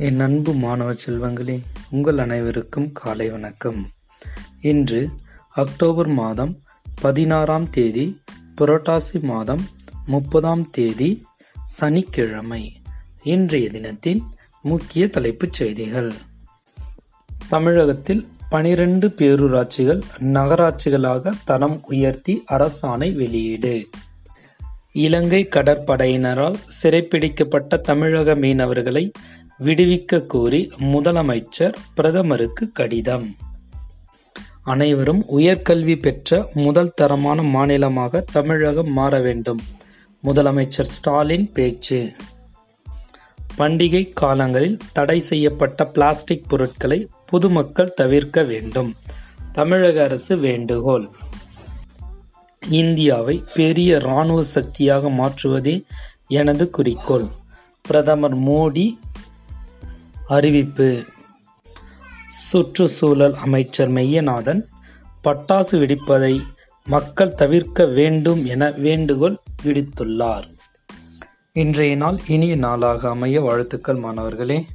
என் அன்பு மாணவ செல்வங்களே உங்கள் அனைவருக்கும் காலை வணக்கம். இன்று அக்டோபர் மாதம் பதினாறாம் தேதி புரட்டாசி மாதம் முப்பதாம் தேதி சனிக்கிழமை இன்றைய தினத்தின் முக்கிய தலைப்புச் செய்திகள். தமிழகத்தில் பனிரெண்டு பேரூராட்சிகள் நகராட்சிகளாக தரம் உயர்த்தி அரசாணை வெளியீடு. இலங்கை கடற்படையினரால் சிறைப்பிடிக்கப்பட்ட தமிழக மீனவர்களை விடுவிக்க கோரி முதலமைச்சர் பிரதமருக்கு கடிதம். அனைவரும் உயர்கல்வி பெற்ற முதல் தரமான மாநிலமாக தமிழகம் மாற வேண்டும். முதலமைச்சர் ஸ்டாலின் பேச்சு. பண்டிகை காலங்களில் தடை செய்யப்பட்ட பிளாஸ்டிக் பொருட்களை பொதுமக்கள் தவிர்க்க வேண்டும். தமிழக அரசு வேண்டுகோள். இந்தியாவை பெரிய இராணுவ சக்தியாக மாற்றுவதே எனது குறிக்கோள். பிரதமர் மோடி அறிவிப்பு. சுற்றுச்சூழல் அமைச்சர் மெய்யநாதன் பட்டாசு வெடிப்பதை மக்கள் தவிர்க்க வேண்டும் என வேண்டுகோள் விடுத்துள்ளார். இன்றைய நாள் இனிய நாளாக அமைய வாழ்த்துக்கள் மாணவர்களே.